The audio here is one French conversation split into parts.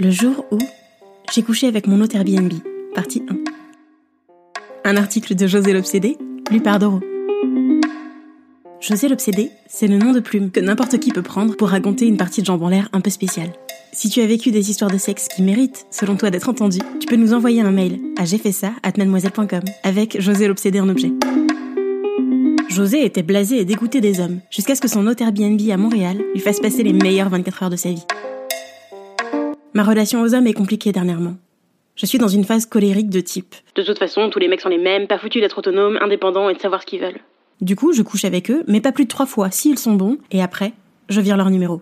Le jour où j'ai couché avec mon hôte Airbnb, partie 1. Un article de José l'Obsédé, lu par Doro. José l'Obsédé, c'est le nom de plume que n'importe qui peut prendre pour raconter une partie de jambes en l'air un peu spéciale. Si tu as vécu des histoires de sexe qui méritent, selon toi, d'être entendues, tu peux nous envoyer un mail à j'ai fait ça at mademoiselle.com avec José l'Obsédé en objet. José était blasé et dégoûté des hommes, jusqu'à ce que son hôte Airbnb à Montréal lui fasse passer les meilleures 24 heures de sa vie. Ma relation aux hommes est compliquée dernièrement. Je suis dans une phase colérique de type. De toute façon, tous les mecs sont les mêmes, pas foutus d'être autonomes, indépendants et de savoir ce qu'ils veulent. Du coup, je couche avec eux, mais pas plus de trois fois s'ils sont bons, et après, je vire leur numéro.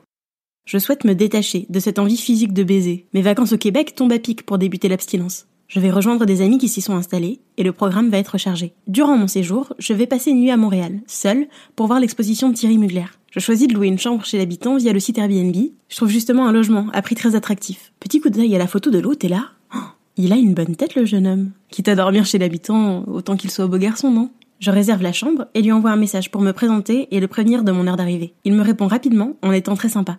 Je souhaite me détacher de cette envie physique de baiser. Mes vacances au Québec tombent à pic pour débuter l'abstinence. Je vais rejoindre des amis qui s'y sont installés, et le programme va être chargé. Durant mon séjour, je vais passer une nuit à Montréal, seule, pour voir l'exposition de Thierry Mugler. Je choisis de louer une chambre chez l'habitant via le site Airbnb. Je trouve justement un logement à prix très attractif. Petit coup d'œil à la photo de l'hôte et là, oh, il a une bonne tête le jeune homme. Quitte à dormir chez l'habitant, autant qu'il soit beau garçon, non? Je réserve la chambre et lui envoie un message pour me présenter et le prévenir de mon heure d'arrivée. Il me répond rapidement en étant très sympa.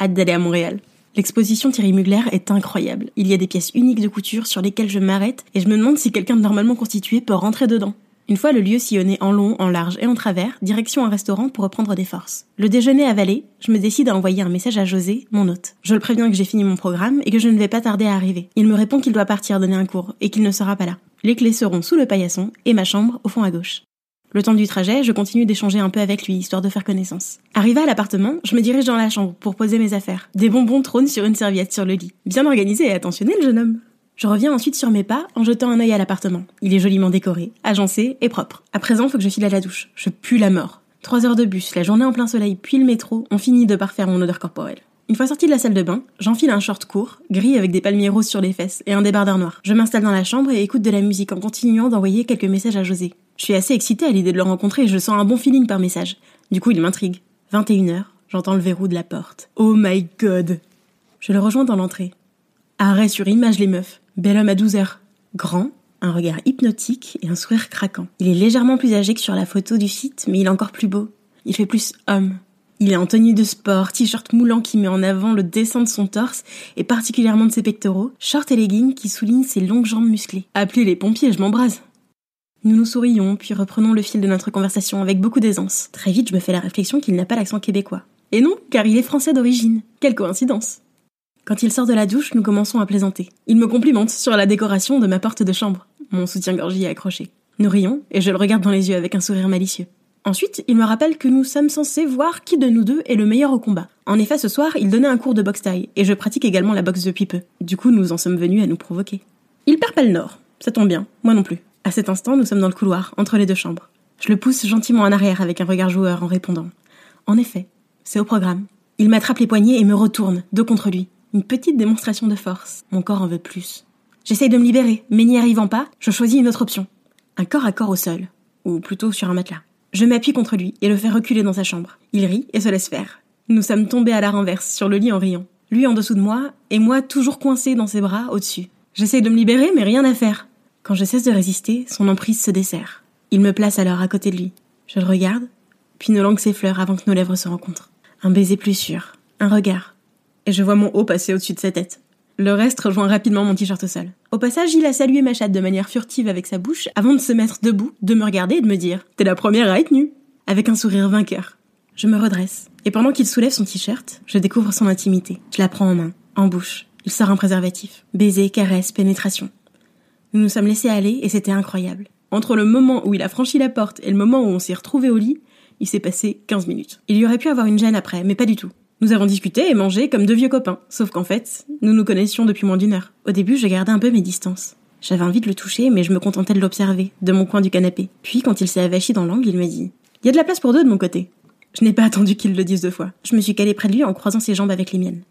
Hâte d'aller à Montréal. L'exposition Thierry Mugler est incroyable. Il y a des pièces uniques de couture sur lesquelles je m'arrête et je me demande si quelqu'un de normalement constitué peut rentrer dedans. Une fois le lieu sillonné en long, en large et en travers, direction un restaurant pour reprendre des forces. Le déjeuner avalé, je me décide à envoyer un message à José, mon hôte. Je le préviens que j'ai fini mon programme et que je ne vais pas tarder à arriver. Il me répond qu'il doit partir donner un cours et qu'il ne sera pas là. Les clés seront sous le paillasson et ma chambre au fond à gauche. Le temps du trajet, je continue d'échanger un peu avec lui, histoire de faire connaissance. Arrivé à l'appartement, je me dirige dans la chambre pour poser mes affaires. Des bonbons trônent sur une serviette sur le lit. Bien organisé et attentionné le jeune homme. Je reviens ensuite sur mes pas en jetant un œil à l'appartement. Il est joliment décoré, agencé et propre. À présent, faut que je file à la douche. Je pue la mort. Trois heures de bus, la journée en plein soleil, puis le métro ont fini de parfaire mon odeur corporelle. Une fois sortie de la salle de bain, j'enfile un short court, gris avec des palmiers roses sur les fesses et un débardeur noir. Je m'installe dans la chambre et écoute de la musique en continuant d'envoyer quelques messages à José. Je suis assez excitée à l'idée de le rencontrer et je sens un bon feeling par message. Du coup, il m'intrigue. 21h, j'entends le verrou de la porte. Oh my god. Je le rejoins dans l'entrée. Arrêt sur image les meufs. Bel homme à 12 heures. Grand, un regard hypnotique et un sourire craquant. Il est légèrement plus âgé que sur la photo du site, mais il est encore plus beau. Il fait plus homme. Il est en tenue de sport, t-shirt moulant qui met en avant le dessin de son torse et particulièrement de ses pectoraux, short et leggings qui soulignent ses longues jambes musclées. Appelez les pompiers, je m'embrase. Nous nous sourions, puis reprenons le fil de notre conversation avec beaucoup d'aisance. Très vite, je me fais la réflexion qu'il n'a pas l'accent québécois. Et non, car il est français d'origine. Quelle coïncidence. Quand il sort de la douche, nous commençons à plaisanter. Il me complimente sur la décoration de ma porte de chambre. Mon soutien-gorge est accroché. Nous rions, et je le regarde dans les yeux avec un sourire malicieux. Ensuite, il me rappelle que nous sommes censés voir qui de nous deux est le meilleur au combat. En effet, ce soir, il donnait un cours de boxe taille, et je pratique également la boxe depuis peu. Du coup, nous en sommes venus à nous provoquer. Il perd pas le nord. Ça tombe bien. Moi non plus. À cet instant, nous sommes dans le couloir, entre les deux chambres. Je le pousse gentiment en arrière avec un regard joueur en répondant. En effet, c'est au programme. Il m'attrape les poignets et me retourne, dos contre lui. Une petite démonstration de force. Mon corps en veut plus. J'essaye de me libérer, mais n'y arrivant pas, je choisis une autre option. Un corps à corps au sol. Ou plutôt sur un matelas. Je m'appuie contre lui et le fais reculer dans sa chambre. Il rit et se laisse faire. Nous sommes tombés à la renverse, sur le lit en riant. Lui en dessous de moi, et moi toujours coincé dans ses bras au-dessus. J'essaye de me libérer, mais rien à faire. Quand je cesse de résister, son emprise se dessert. Il me place alors à côté de lui. Je le regarde, puis nos langues s'effleurent avant que nos lèvres se rencontrent. Un baiser plus sûr, un regard, et je vois mon haut passer au-dessus de sa tête. Le reste rejoint rapidement mon t-shirt au sol. Au passage, il a salué ma chatte de manière furtive avec sa bouche avant de se mettre debout, de me regarder et de me dire T'es la première à être nue avec un sourire vainqueur. Je me redresse, et pendant qu'il soulève son t-shirt, je découvre son intimité. Je la prends en main, en bouche. Il sort un préservatif. Baiser, caresse, pénétration. Nous nous sommes laissés aller et c'était incroyable. Entre le moment où il a franchi la porte et le moment où on s'est retrouvés au lit, il s'est passé 15 minutes. Il y aurait pu avoir une gêne après, mais pas du tout. Nous avons discuté et mangé comme deux vieux copains, sauf qu'en fait, nous nous connaissions depuis moins d'une heure. Au début, je gardais un peu mes distances. J'avais envie de le toucher, mais je me contentais de l'observer, de mon coin du canapé. Puis, quand il s'est avachi dans l'angle, il me dit Il y a de la place pour deux de mon côté. Je n'ai pas attendu qu'il le dise deux fois. Je me suis calée près de lui en croisant ses jambes avec les miennes.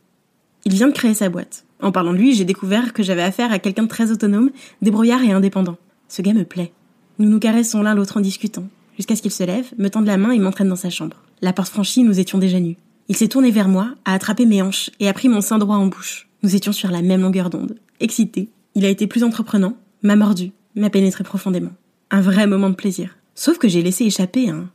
Il vient de créer sa boîte. En parlant de lui, j'ai découvert que j'avais affaire à quelqu'un de très autonome, débrouillard et indépendant. Ce gars me plaît. Nous nous caressons l'un l'autre en discutant, jusqu'à ce qu'il se lève, me tende la main et m'entraîne dans sa chambre. La porte franchie, nous étions déjà nus. Il s'est tourné vers moi, a attrapé mes hanches et a pris mon sein droit en bouche. Nous étions sur la même longueur d'onde. Excité, il a été plus entreprenant, m'a mordu, m'a pénétré profondément. Un vrai moment de plaisir. Sauf que j'ai laissé échapper un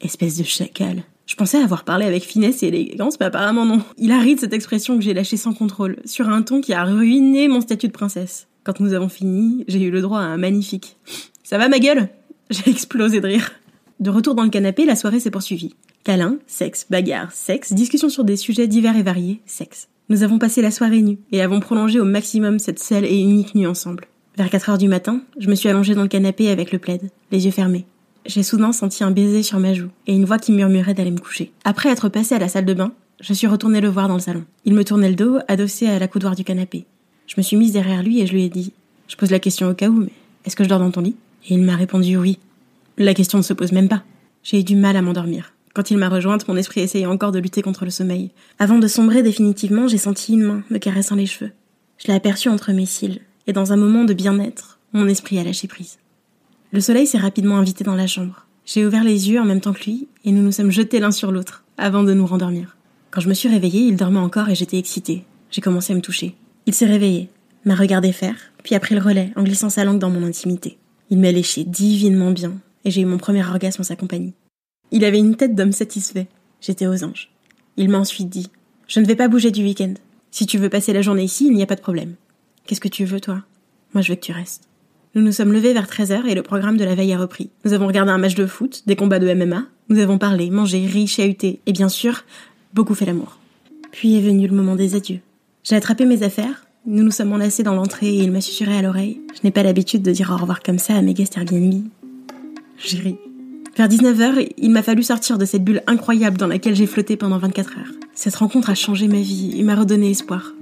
espèce de chacal. Je pensais avoir parlé avec finesse et élégance, mais apparemment non. Il a ri de cette expression que j'ai lâchée sans contrôle, sur un ton qui a ruiné mon statut de princesse. Quand nous avons fini, j'ai eu le droit à un magnifique. Ça va ma gueule? J'ai explosé de rire. De retour dans le canapé, la soirée s'est poursuivie. Câlin, sexe, bagarre, sexe, discussion sur des sujets divers et variés, sexe. Nous avons passé la soirée nue et avons prolongé au maximum cette seule et unique nuit ensemble. Vers 4 heures du matin, je me suis allongée dans le canapé avec le plaid, les yeux fermés. J'ai soudain senti un baiser sur ma joue et une voix qui murmurait d'aller me coucher. Après être passée à la salle de bain, je suis retournée le voir dans le salon. Il me tournait le dos, adossé à la coudoir du canapé. Je me suis mise derrière lui et je lui ai dit Je pose la question au cas où, mais est-ce que je dors dans ton lit? Et il m'a répondu oui. La question ne se pose même pas. J'ai eu du mal à m'endormir. Quand il m'a rejointe, mon esprit essayait encore de lutter contre le sommeil. Avant de sombrer définitivement, j'ai senti une main me caressant les cheveux. Je l'ai aperçue entre mes cils, et dans un moment de bien-être, mon esprit a lâché prise. Le soleil s'est rapidement invité dans la chambre. J'ai ouvert les yeux en même temps que lui, et nous nous sommes jetés l'un sur l'autre, avant de nous rendormir. Quand je me suis réveillée, il dormait encore et j'étais excitée. J'ai commencé à me toucher. Il s'est réveillé, m'a regardé faire, puis a pris le relais en glissant sa langue dans mon intimité. Il m'a léché divinement bien, et j'ai eu mon premier orgasme en sa compagnie. Il avait une tête d'homme satisfait. J'étais aux anges. Il m'a ensuite dit Je ne vais pas bouger du week-end. Si tu veux passer la journée ici, il n'y a pas de problème. Qu'est-ce que tu veux, toi? Moi, je veux que tu restes. Nous nous sommes levés vers 13h et le programme de la veille a repris. Nous avons regardé un match de foot, des combats de MMA, nous avons parlé, mangé, ri, chahuté et bien sûr, beaucoup fait l'amour. Puis est venu le moment des adieux. J'ai attrapé mes affaires, nous nous sommes enlacés dans l'entrée et il m'a susurré à l'oreille. Je n'ai pas l'habitude de dire au revoir comme ça à mes guests Airbnb. J'ai ri. Vers 19h, il m'a fallu sortir de cette bulle incroyable dans laquelle j'ai flotté pendant 24 heures. Cette rencontre a changé ma vie et m'a redonné espoir.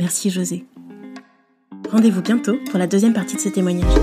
Merci José. Rendez-vous bientôt pour la deuxième partie de ce témoignage.